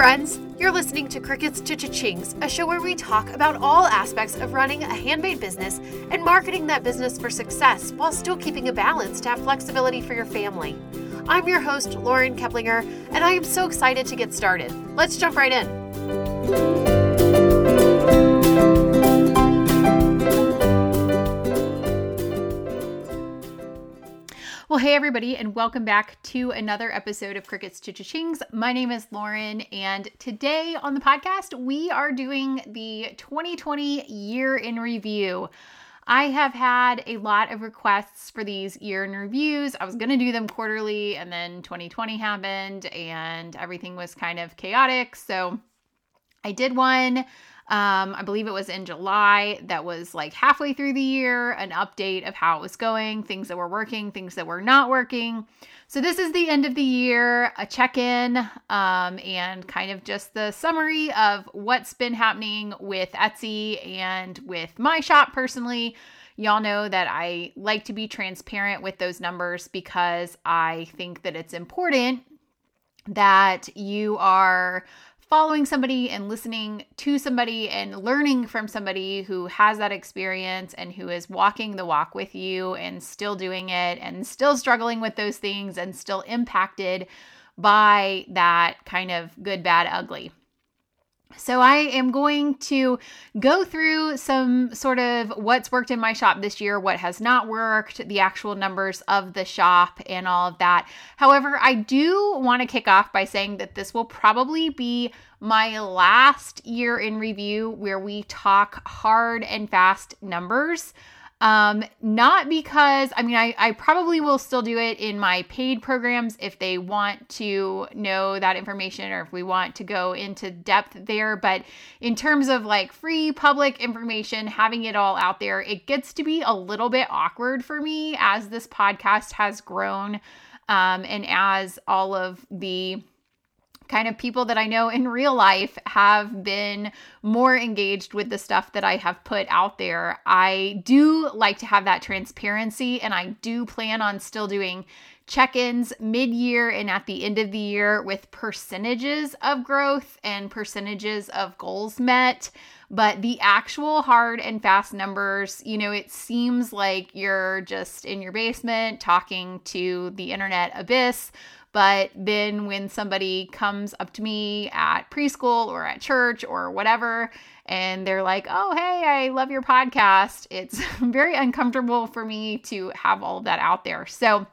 friends. You're listening to Crickets to a show where we talk about all aspects of running a handmade business and marketing that business for success while still keeping a balance to have flexibility for your family. I'm your host, Lauren Keplinger, and I am so excited to get started. Let's jump right in. Hey, everybody, and welcome back to another episode of Crickets to Cha-Chings. My name is Lauren, and today on the podcast, we are doing the 2020 year in review. I have had a lot of requests for these year in reviews. I was going to do them quarterly, and then 2020 happened, and everything was kind of chaotic. So I did one um, I believe it was in July that was like halfway through the year, an update of how it was going, things that were working, things that were not working. So, this is the end of the year, a check in, um, and kind of just the summary of what's been happening with Etsy and with my shop personally. Y'all know that I like to be transparent with those numbers because I think that it's important that you are following somebody and listening to somebody and learning from somebody who has that experience and who is walking the walk with you and still doing it and still struggling with those things and still impacted by that kind of good, bad, ugly. So, I am going to go through some sort of what's worked in my shop this year, what has not worked, the actual numbers of the shop, and all of that. However, I do want to kick off by saying that this will probably be my last year in review where we talk hard and fast numbers. Um, not because, I mean, I, I probably will still do it in my paid programs if they want to know that information or if we want to go into depth there. But in terms of like free public information, having it all out there, it gets to be a little bit awkward for me as this podcast has grown um, and as all of the kind of people that I know in real life have been more engaged with the stuff that I have put out there. I do like to have that transparency, and I do plan on still doing check ins mid year and at the end of the year with percentages of growth and percentages of goals met. But the actual hard and fast numbers, you know, it seems like you're just in your basement talking to the internet abyss but then when somebody comes up to me at preschool or at church or whatever, and they're like, oh, hey, I love your podcast, it's very uncomfortable for me to have all of that out there. So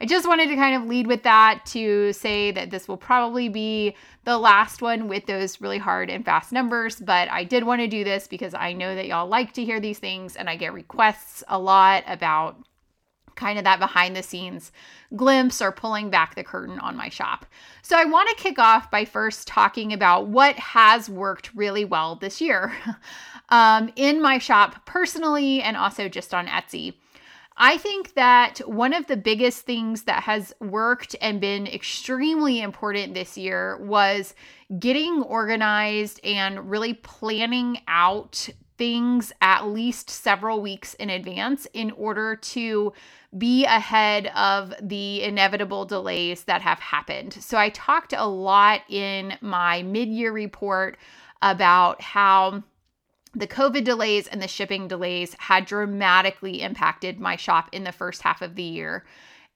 I just wanted to kind of lead with that to say that this will probably be the last one with those really hard and fast numbers. But I did want to do this because I know that y'all like to hear these things and I get requests a lot about kind of that behind the scenes glimpse or pulling back the curtain on my shop. So, I want to kick off by first talking about what has worked really well this year um, in my shop personally and also just on Etsy. I think that one of the biggest things that has worked and been extremely important this year was getting organized and really planning out things at least several weeks in advance in order to be ahead of the inevitable delays that have happened. So, I talked a lot in my mid year report about how the COVID delays and the shipping delays had dramatically impacted my shop in the first half of the year.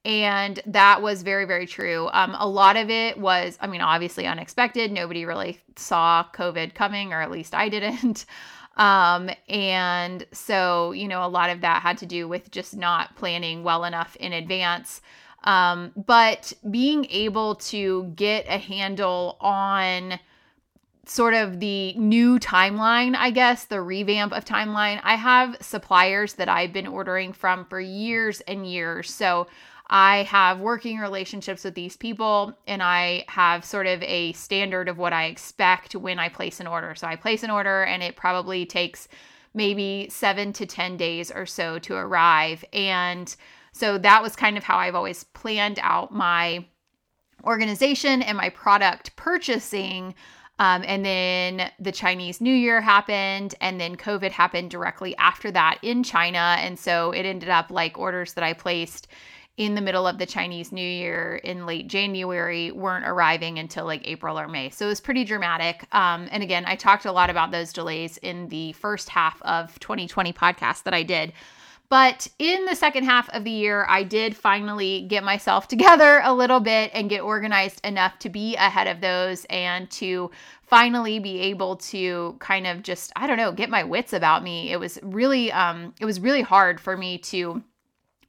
And that was very, very true. Um, a lot of it was, I mean, obviously unexpected. Nobody really saw COVID coming, or at least I didn't. Um, and so, you know, a lot of that had to do with just not planning well enough in advance. Um, but being able to get a handle on sort of the new timeline, I guess, the revamp of timeline. I have suppliers that I've been ordering from for years and years. So I have working relationships with these people and I have sort of a standard of what I expect when I place an order. So I place an order and it probably takes maybe seven to 10 days or so to arrive. And so that was kind of how I've always planned out my organization and my product purchasing. Um, and then the Chinese New Year happened, and then COVID happened directly after that in China. And so it ended up like orders that I placed in the middle of the Chinese New Year in late January weren't arriving until like April or May. So it was pretty dramatic. Um, and again, I talked a lot about those delays in the first half of 2020 podcast that I did. But in the second half of the year, I did finally get myself together a little bit and get organized enough to be ahead of those and to finally be able to kind of just, I don't know, get my wits about me. It was really, um, it was really hard for me to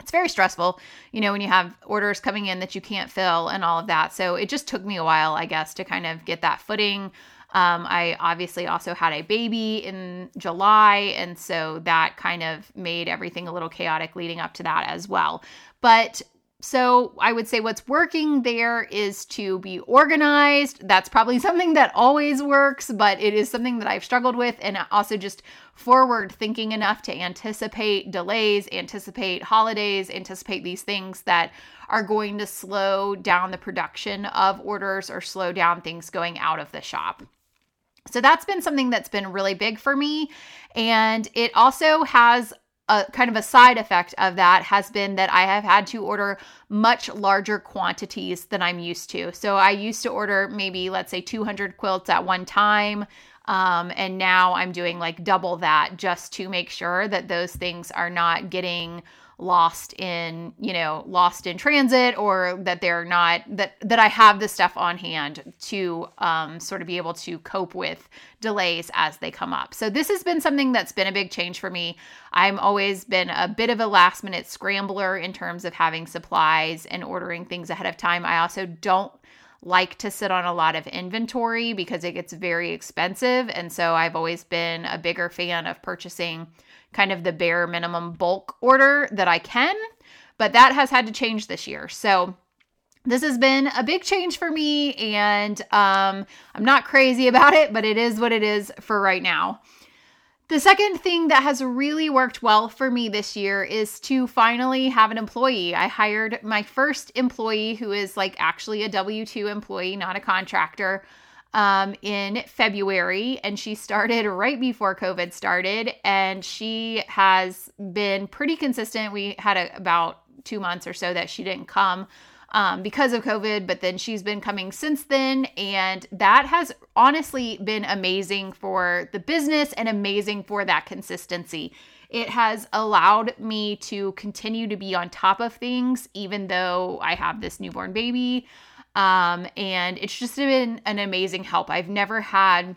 it's very stressful, you know, when you have orders coming in that you can't fill and all of that. So it just took me a while, I guess, to kind of get that footing. Um, I obviously also had a baby in July, and so that kind of made everything a little chaotic leading up to that as well. But so I would say what's working there is to be organized. That's probably something that always works, but it is something that I've struggled with. And also just forward thinking enough to anticipate delays, anticipate holidays, anticipate these things that are going to slow down the production of orders or slow down things going out of the shop. So that's been something that's been really big for me. And it also has a kind of a side effect of that has been that I have had to order much larger quantities than I'm used to. So I used to order maybe, let's say, 200 quilts at one time. Um, and now I'm doing like double that just to make sure that those things are not getting lost in you know lost in transit or that they're not that that i have the stuff on hand to um, sort of be able to cope with delays as they come up. So this has been something that's been a big change for me. I'm always been a bit of a last minute scrambler in terms of having supplies and ordering things ahead of time. I also don't like to sit on a lot of inventory because it gets very expensive. And so i've always been a bigger fan of purchasing kind of the bare minimum bulk order that I can, but that has had to change this year. So this has been a big change for me, and um, I'm not crazy about it, but it is what it is for right now. The second thing that has really worked well for me this year is to finally have an employee. I hired my first employee who is like actually a W 2 employee, not a contractor um, in February, and she started right before COVID started, and she has been pretty consistent. We had a, about two months or so that she didn't come um, because of COVID, but then she's been coming since then, and that has honestly been amazing for the business and amazing for that consistency. It has allowed me to continue to be on top of things, even though I have this newborn baby. Um, and it's just been an amazing help. I've never had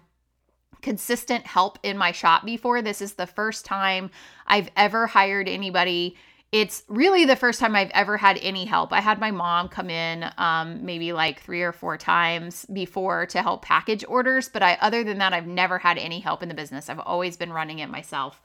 consistent help in my shop before. This is the first time I've ever hired anybody. It's really the first time I've ever had any help. I had my mom come in um, maybe like three or four times before to help package orders, but I other than that, I've never had any help in the business. I've always been running it myself.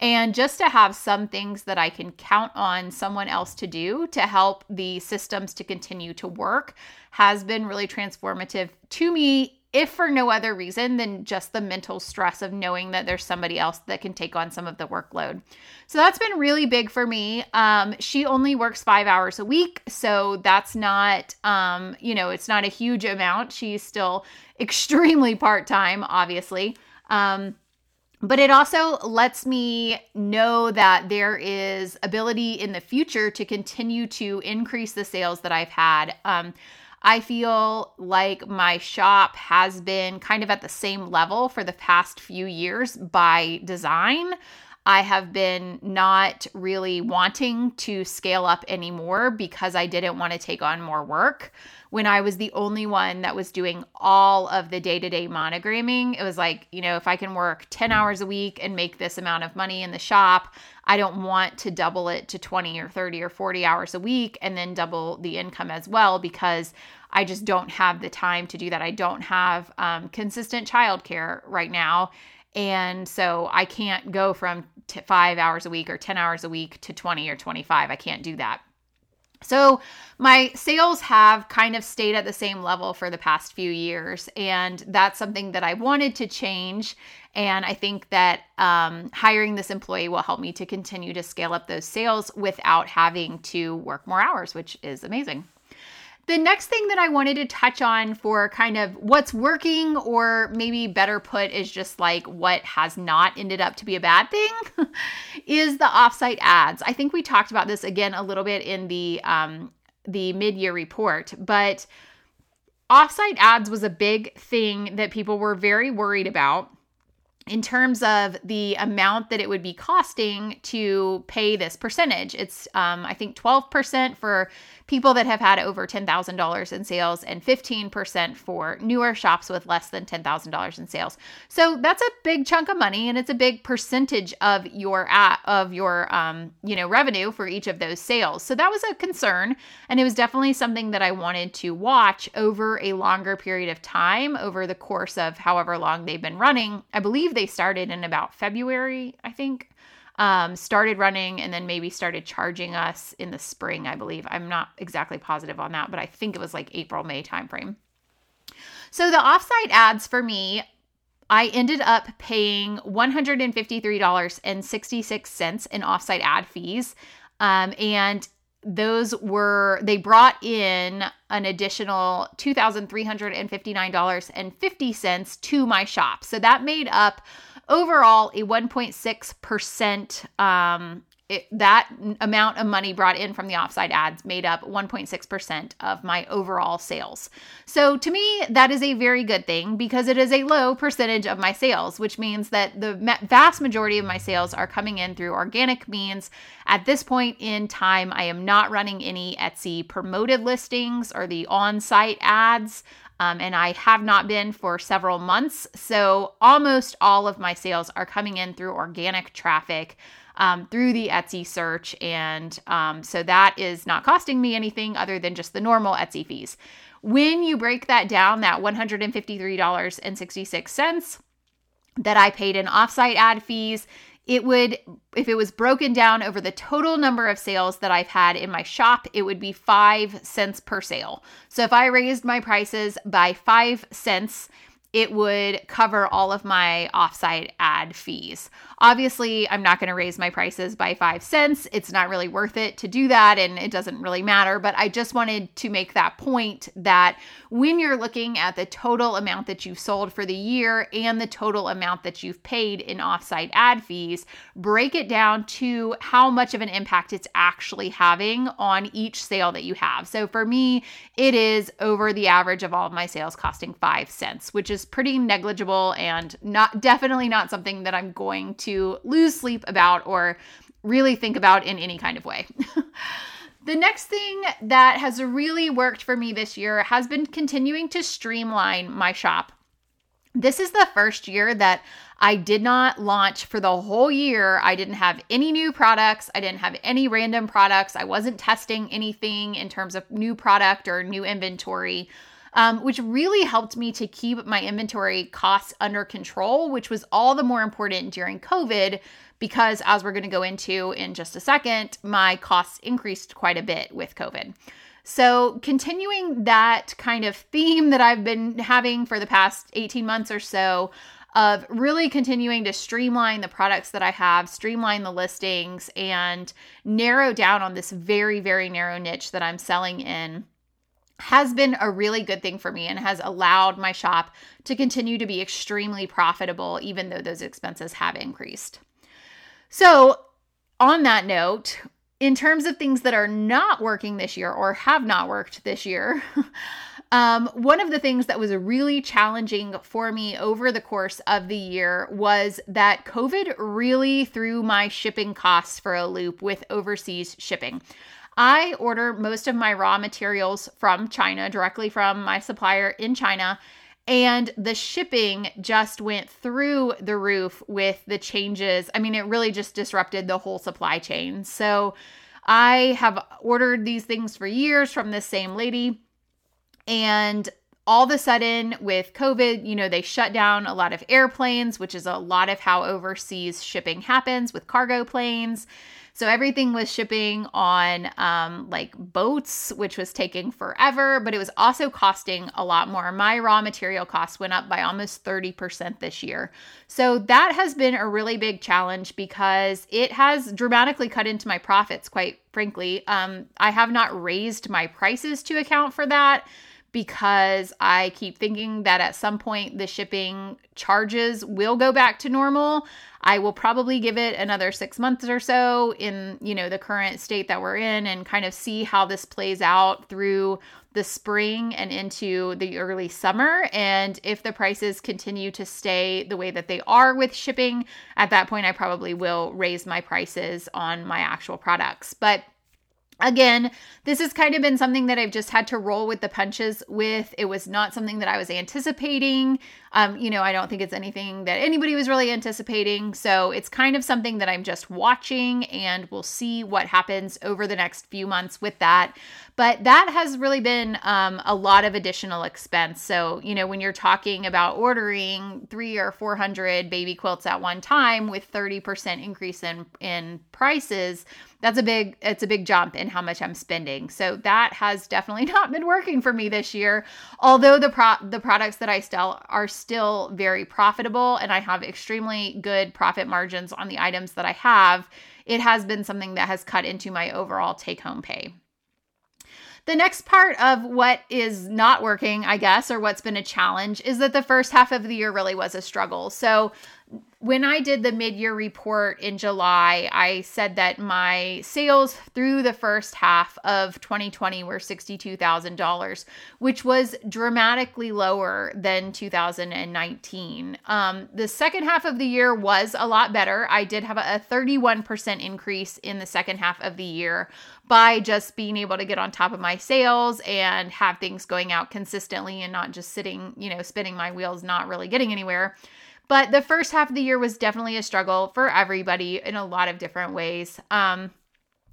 And just to have some things that I can count on someone else to do to help the systems to continue to work has been really transformative to me, if for no other reason than just the mental stress of knowing that there's somebody else that can take on some of the workload. So that's been really big for me. Um, she only works five hours a week. So that's not, um, you know, it's not a huge amount. She's still extremely part time, obviously. Um, but it also lets me know that there is ability in the future to continue to increase the sales that I've had. Um, I feel like my shop has been kind of at the same level for the past few years by design. I have been not really wanting to scale up anymore because I didn't want to take on more work. When I was the only one that was doing all of the day to day monogramming, it was like, you know, if I can work 10 hours a week and make this amount of money in the shop, I don't want to double it to 20 or 30 or 40 hours a week and then double the income as well because I just don't have the time to do that. I don't have um, consistent childcare right now. And so I can't go from t- five hours a week or 10 hours a week to 20 or 25. I can't do that. So, my sales have kind of stayed at the same level for the past few years, and that's something that I wanted to change. And I think that um, hiring this employee will help me to continue to scale up those sales without having to work more hours, which is amazing. The next thing that I wanted to touch on for kind of what's working, or maybe better put, is just like what has not ended up to be a bad thing, is the offsite ads. I think we talked about this again a little bit in the um, the mid year report, but offsite ads was a big thing that people were very worried about in terms of the amount that it would be costing to pay this percentage. It's, um, I think, 12% for people that have had over $10,000 in sales and 15% for newer shops with less than $10,000 in sales. So that's a big chunk of money and it's a big percentage of your at, of your um, you know revenue for each of those sales. So that was a concern and it was definitely something that I wanted to watch over a longer period of time over the course of however long they've been running. I believe they started in about February, I think um, started running and then maybe started charging us in the spring, I believe. I'm not exactly positive on that, but I think it was like April, May timeframe. So the offsite ads for me, I ended up paying $153.66 in offsite ad fees. Um, and those were they brought in an additional $2,359.50 to my shop. So that made up overall a 1.6% um, it, that amount of money brought in from the offsite ads made up 1.6% of my overall sales. So to me, that is a very good thing because it is a low percentage of my sales, which means that the vast majority of my sales are coming in through organic means. At this point in time, I am not running any Etsy promoted listings or the on site ads. Um, and I have not been for several months. So almost all of my sales are coming in through organic traffic. Um, through the Etsy search. And um, so that is not costing me anything other than just the normal Etsy fees. When you break that down, that $153.66 that I paid in offsite ad fees, it would if it was broken down over the total number of sales that I've had in my shop, it would be 5 cents per sale. So if I raised my prices by 5 cents, it would cover all of my offsite ad fees. Obviously, I'm not going to raise my prices by five cents. It's not really worth it to do that, and it doesn't really matter. But I just wanted to make that point that when you're looking at the total amount that you've sold for the year and the total amount that you've paid in offsite ad fees, break it down to how much of an impact it's actually having on each sale that you have. So for me, it is over the average of all of my sales costing five cents, which is pretty negligible and not definitely not something that I'm going to lose sleep about or really think about in any kind of way. The next thing that has really worked for me this year has been continuing to streamline my shop. This is the first year that I did not launch for the whole year. I didn't have any new products. I didn't have any random products. I wasn't testing anything in terms of new product or new inventory um, which really helped me to keep my inventory costs under control, which was all the more important during COVID because, as we're going to go into in just a second, my costs increased quite a bit with COVID. So, continuing that kind of theme that I've been having for the past 18 months or so, of really continuing to streamline the products that I have, streamline the listings, and narrow down on this very, very narrow niche that I'm selling in has been a really good thing for me and has allowed my shop to continue to be extremely profitable, even though those expenses have increased. So, on that note, in terms of things that are not working this year or have not worked this year, um, one of the things that was really challenging for me over the course of the year was that COVID really threw my shipping costs for a loop with overseas shipping. I order most of my raw materials from China, directly from my supplier in China. And the shipping just went through the roof with the changes. I mean, it really just disrupted the whole supply chain. So I have ordered these things for years from this same lady. And all of a sudden, with COVID, you know, they shut down a lot of airplanes, which is a lot of how overseas shipping happens with cargo planes. So everything was shipping on um, like boats, which was taking forever, but it was also costing a lot more. My raw material costs went up by almost 30% this year. So that has been a really big challenge because it has dramatically cut into my profits, quite frankly. Um, I have not raised my prices to account for that because I keep thinking that at some point the shipping charges will go back to normal. I will probably give it another 6 months or so in, you know, the current state that we're in and kind of see how this plays out through the spring and into the early summer and if the prices continue to stay the way that they are with shipping, at that point I probably will raise my prices on my actual products. But Again, this has kind of been something that I've just had to roll with the punches with. It was not something that I was anticipating. Um, you know, I don't think it's anything that anybody was really anticipating. So it's kind of something that I'm just watching and we'll see what happens over the next few months with that. But that has really been um, a lot of additional expense. So, you know, when you're talking about ordering three or 400 baby quilts at one time with 30% increase in, in prices, that's a big it's a big jump in how much I'm spending. So that has definitely not been working for me this year. Although the pro the products that I sell are still very profitable and I have extremely good profit margins on the items that I have, it has been something that has cut into my overall take home pay. The next part of what is not working, I guess, or what's been a challenge is that the first half of the year really was a struggle. So when I did the mid year report in July, I said that my sales through the first half of 2020 were $62,000, which was dramatically lower than 2019. Um, the second half of the year was a lot better. I did have a 31% increase in the second half of the year by just being able to get on top of my sales and have things going out consistently and not just sitting, you know, spinning my wheels, not really getting anywhere. But the first half of the year was definitely a struggle for everybody in a lot of different ways. Um,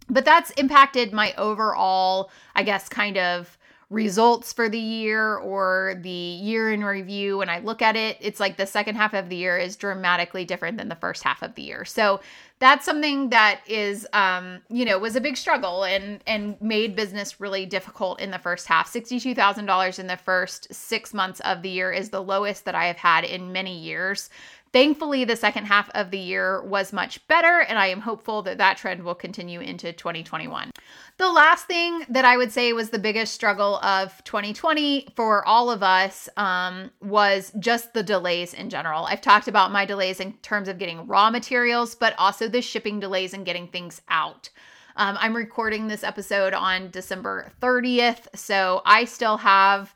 but that's impacted my overall, I guess, kind of results for the year or the year in review when I look at it, it's like the second half of the year is dramatically different than the first half of the year. So that's something that is um, you know, was a big struggle and and made business really difficult in the first half. $62,000 in the first 6 months of the year is the lowest that I have had in many years. Thankfully, the second half of the year was much better, and I am hopeful that that trend will continue into 2021. The last thing that I would say was the biggest struggle of 2020 for all of us um, was just the delays in general. I've talked about my delays in terms of getting raw materials, but also the shipping delays and getting things out. Um, I'm recording this episode on December 30th, so I still have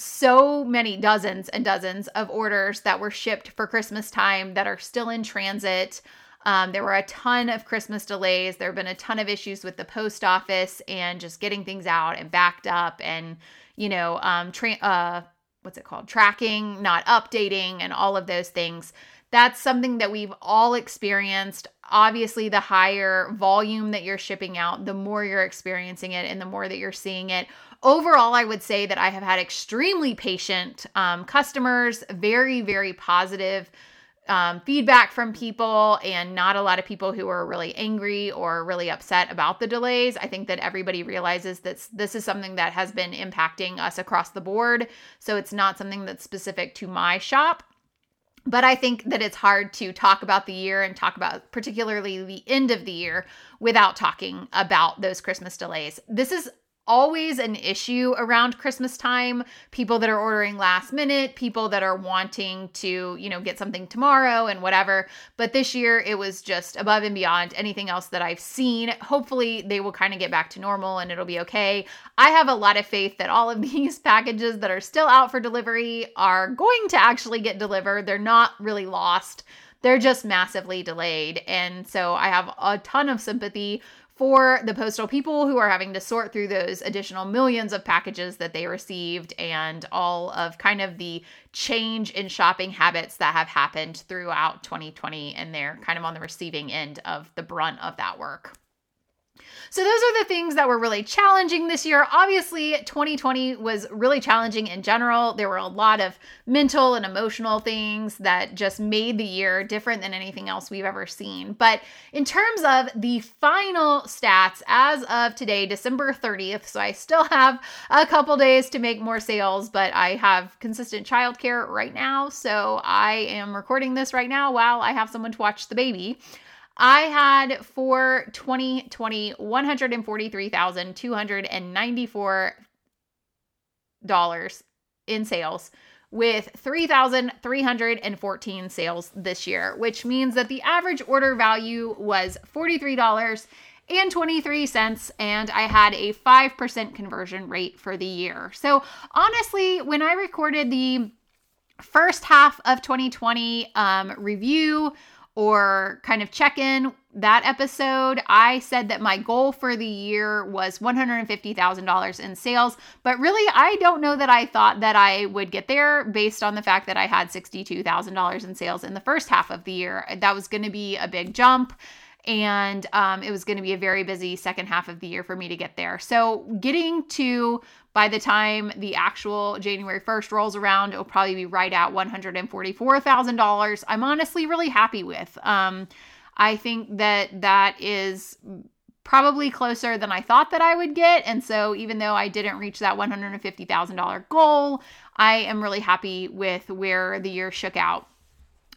so many dozens and dozens of orders that were shipped for Christmas time that are still in transit. Um, there were a ton of Christmas delays. There have been a ton of issues with the post office and just getting things out and backed up and, you know, um, tra- uh, what's it called? Tracking, not updating, and all of those things. That's something that we've all experienced. Obviously, the higher volume that you're shipping out, the more you're experiencing it and the more that you're seeing it overall, I would say that I have had extremely patient um, customers, very, very positive um, feedback from people, and not a lot of people who are really angry or really upset about the delays. I think that everybody realizes that this is something that has been impacting us across the board. So it's not something that's specific to my shop. But I think that it's hard to talk about the year and talk about particularly the end of the year without talking about those Christmas delays. This is always an issue around Christmas time. People that are ordering last minute, people that are wanting to, you know, get something tomorrow and whatever. But this year it was just above and beyond anything else that I've seen. Hopefully they will kind of get back to normal and it'll be okay. I have a lot of faith that all of these packages that are still out for delivery are going to actually get delivered. They're not really lost they're just massively delayed. And so I have a ton of sympathy for the postal people who are having to sort through those additional millions of packages that they received and all of kind of the change in shopping habits that have happened throughout 2020 and they're kind of on the receiving end of the brunt of that work. So, those are the things that were really challenging this year. Obviously, 2020 was really challenging in general. There were a lot of mental and emotional things that just made the year different than anything else we've ever seen. But in terms of the final stats as of today, December 30th, so I still have a couple days to make more sales, but I have consistent childcare right now. So, I am recording this right now while I have someone to watch the baby. I had for 2020 $143,294 in sales with 3,314 sales this year, which means that the average order value was $43 and 23 cents and I had a 5% conversion rate for the year. So honestly, when I recorded the first half of 2020 um, review or kind of check in that episode, I said that my goal for the year was $150,000 in sales. But really, I don't know that I thought that I would get there based on the fact that I had $62,000 in sales in the first half of the year. That was going to be a big jump. And um, it was going to be a very busy second half of the year for me to get there. So, getting to by the time the actual January 1st rolls around, it'll probably be right at $144,000. I'm honestly really happy with. Um, I think that that is probably closer than I thought that I would get. And so, even though I didn't reach that $150,000 goal, I am really happy with where the year shook out.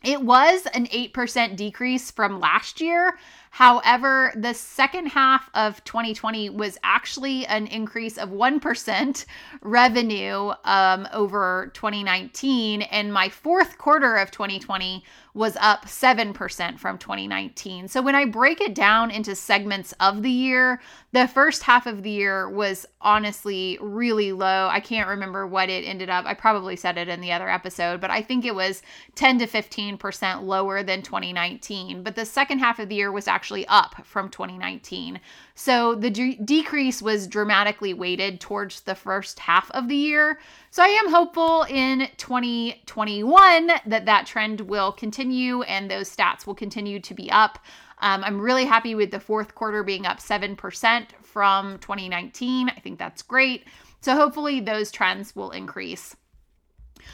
It was an 8% decrease from last year. However, the second half of 2020 was actually an increase of 1% revenue um, over 2019. And my fourth quarter of 2020 was up 7% from 2019. So when I break it down into segments of the year, the first half of the year was honestly really low. I can't remember what it ended up. I probably said it in the other episode, but I think it was 10 to 15% lower than 2019. But the second half of the year was actually up from 2019. So the de- decrease was dramatically weighted towards the first half of the year. So I am hopeful in 2021 that that trend will continue and those stats will continue to be up. Um, I'm really happy with the fourth quarter being up 7% from 2019. I think that's great. So hopefully those trends will increase.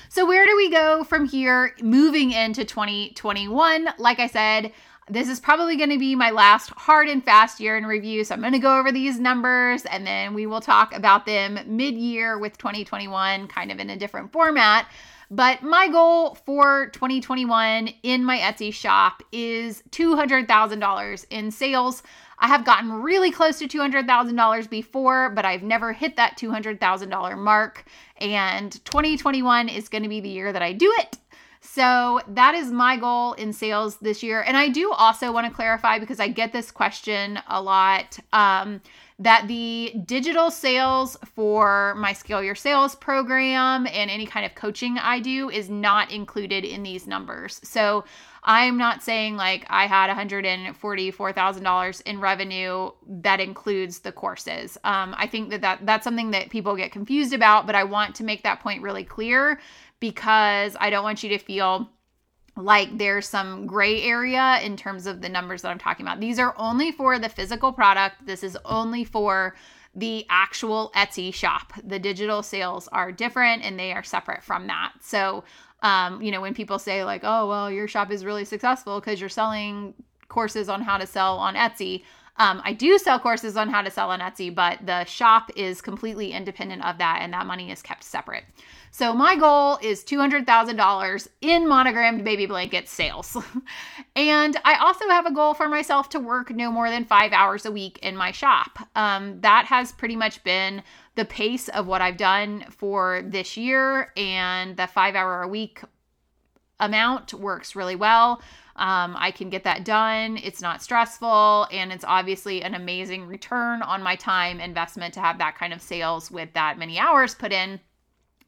So, where do we go from here moving into 2021? Like I said, this is probably going to be my last hard and fast year in review. So I'm going to go over these numbers and then we will talk about them mid year with 2021, kind of in a different format. But my goal for 2021 in my Etsy shop is $200,000 in sales. I have gotten really close to $200,000 before, but I've never hit that $200,000 mark. And 2021 is going to be the year that I do it. So that is my goal in sales this year. And I do also want to clarify because I get this question a lot. Um, that the digital sales for my Scale Your Sales program and any kind of coaching I do is not included in these numbers. So I'm not saying like I had $144,000 in revenue that includes the courses. Um, I think that, that that's something that people get confused about, but I want to make that point really clear because I don't want you to feel like there's some gray area in terms of the numbers that I'm talking about. These are only for the physical product. This is only for the actual Etsy shop. The digital sales are different and they are separate from that. So, um, you know, when people say, like, oh, well, your shop is really successful because you're selling courses on how to sell on Etsy. Um, I do sell courses on how to sell on Etsy, but the shop is completely independent of that and that money is kept separate. So my goal is $200,000 in monogrammed baby blanket sales. and I also have a goal for myself to work no more than five hours a week in my shop. Um, that has pretty much been the pace of what I've done for this year, and the five hour a week amount works really well. Um, I can get that done. It's not stressful, and it's obviously an amazing return on my time investment to have that kind of sales with that many hours put in.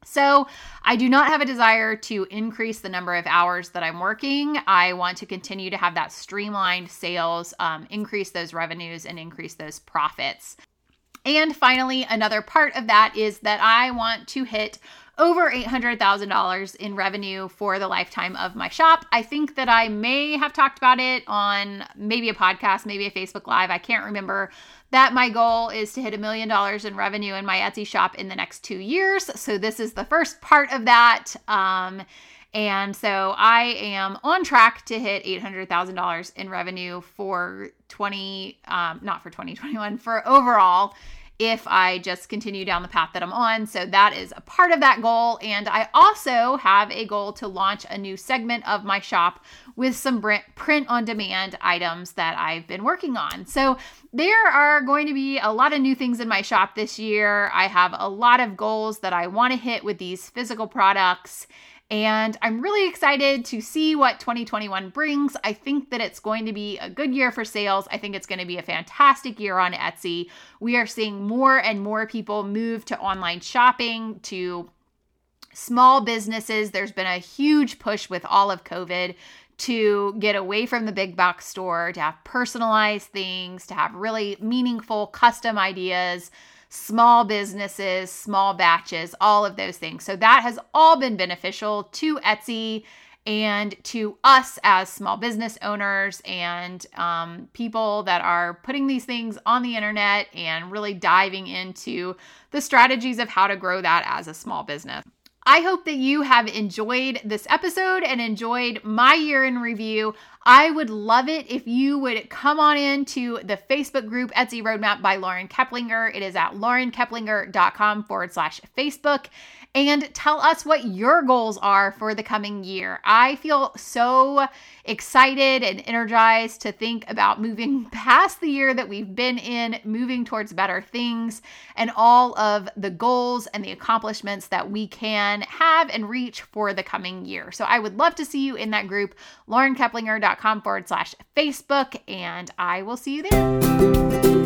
So, I do not have a desire to increase the number of hours that I'm working. I want to continue to have that streamlined sales, um, increase those revenues, and increase those profits. And finally, another part of that is that I want to hit over $800,000 in revenue for the lifetime of my shop. I think that I may have talked about it on maybe a podcast, maybe a Facebook Live. I can't remember that my goal is to hit a million dollars in revenue in my Etsy shop in the next two years. So this is the first part of that. Um, and so I am on track to hit $800,000 in revenue for 20, um, not for 2021, for overall if I just continue down the path that I'm on. So that is a part of that goal. And I also have a goal to launch a new segment of my shop with some print on demand items that I've been working on. So there are going to be a lot of new things in my shop this year. I have a lot of goals that I want to hit with these physical products. And I'm really excited to see what 2021 brings. I think that it's going to be a good year for sales. I think it's going to be a fantastic year on Etsy. We are seeing more and more people move to online shopping, to small businesses. There's been a huge push with all of COVID to get away from the big box store, to have personalized things, to have really meaningful custom ideas small businesses, small batches, all of those things. So that has all been beneficial to Etsy and to us as small business owners and um, people that are putting these things on the internet and really diving into the strategies of how to grow that as a small business. I hope that you have enjoyed this episode and enjoyed my year in review. I would love it if you would come on in to the Facebook group Etsy Roadmap by Lauren Keplinger. It is at laurenkeplinger.com forward slash Facebook and tell us what your goals are for the coming year. I feel so excited and energized to think about moving past the year that we've been in, moving towards better things, and all of the goals and the accomplishments that we can have and reach for the coming year. So I would love to see you in that group, laurenkeplinger.com forward slash Facebook, and I will see you there.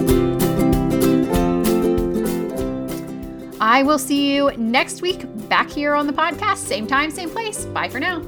I will see you next week back here on the podcast. Same time, same place. Bye for now.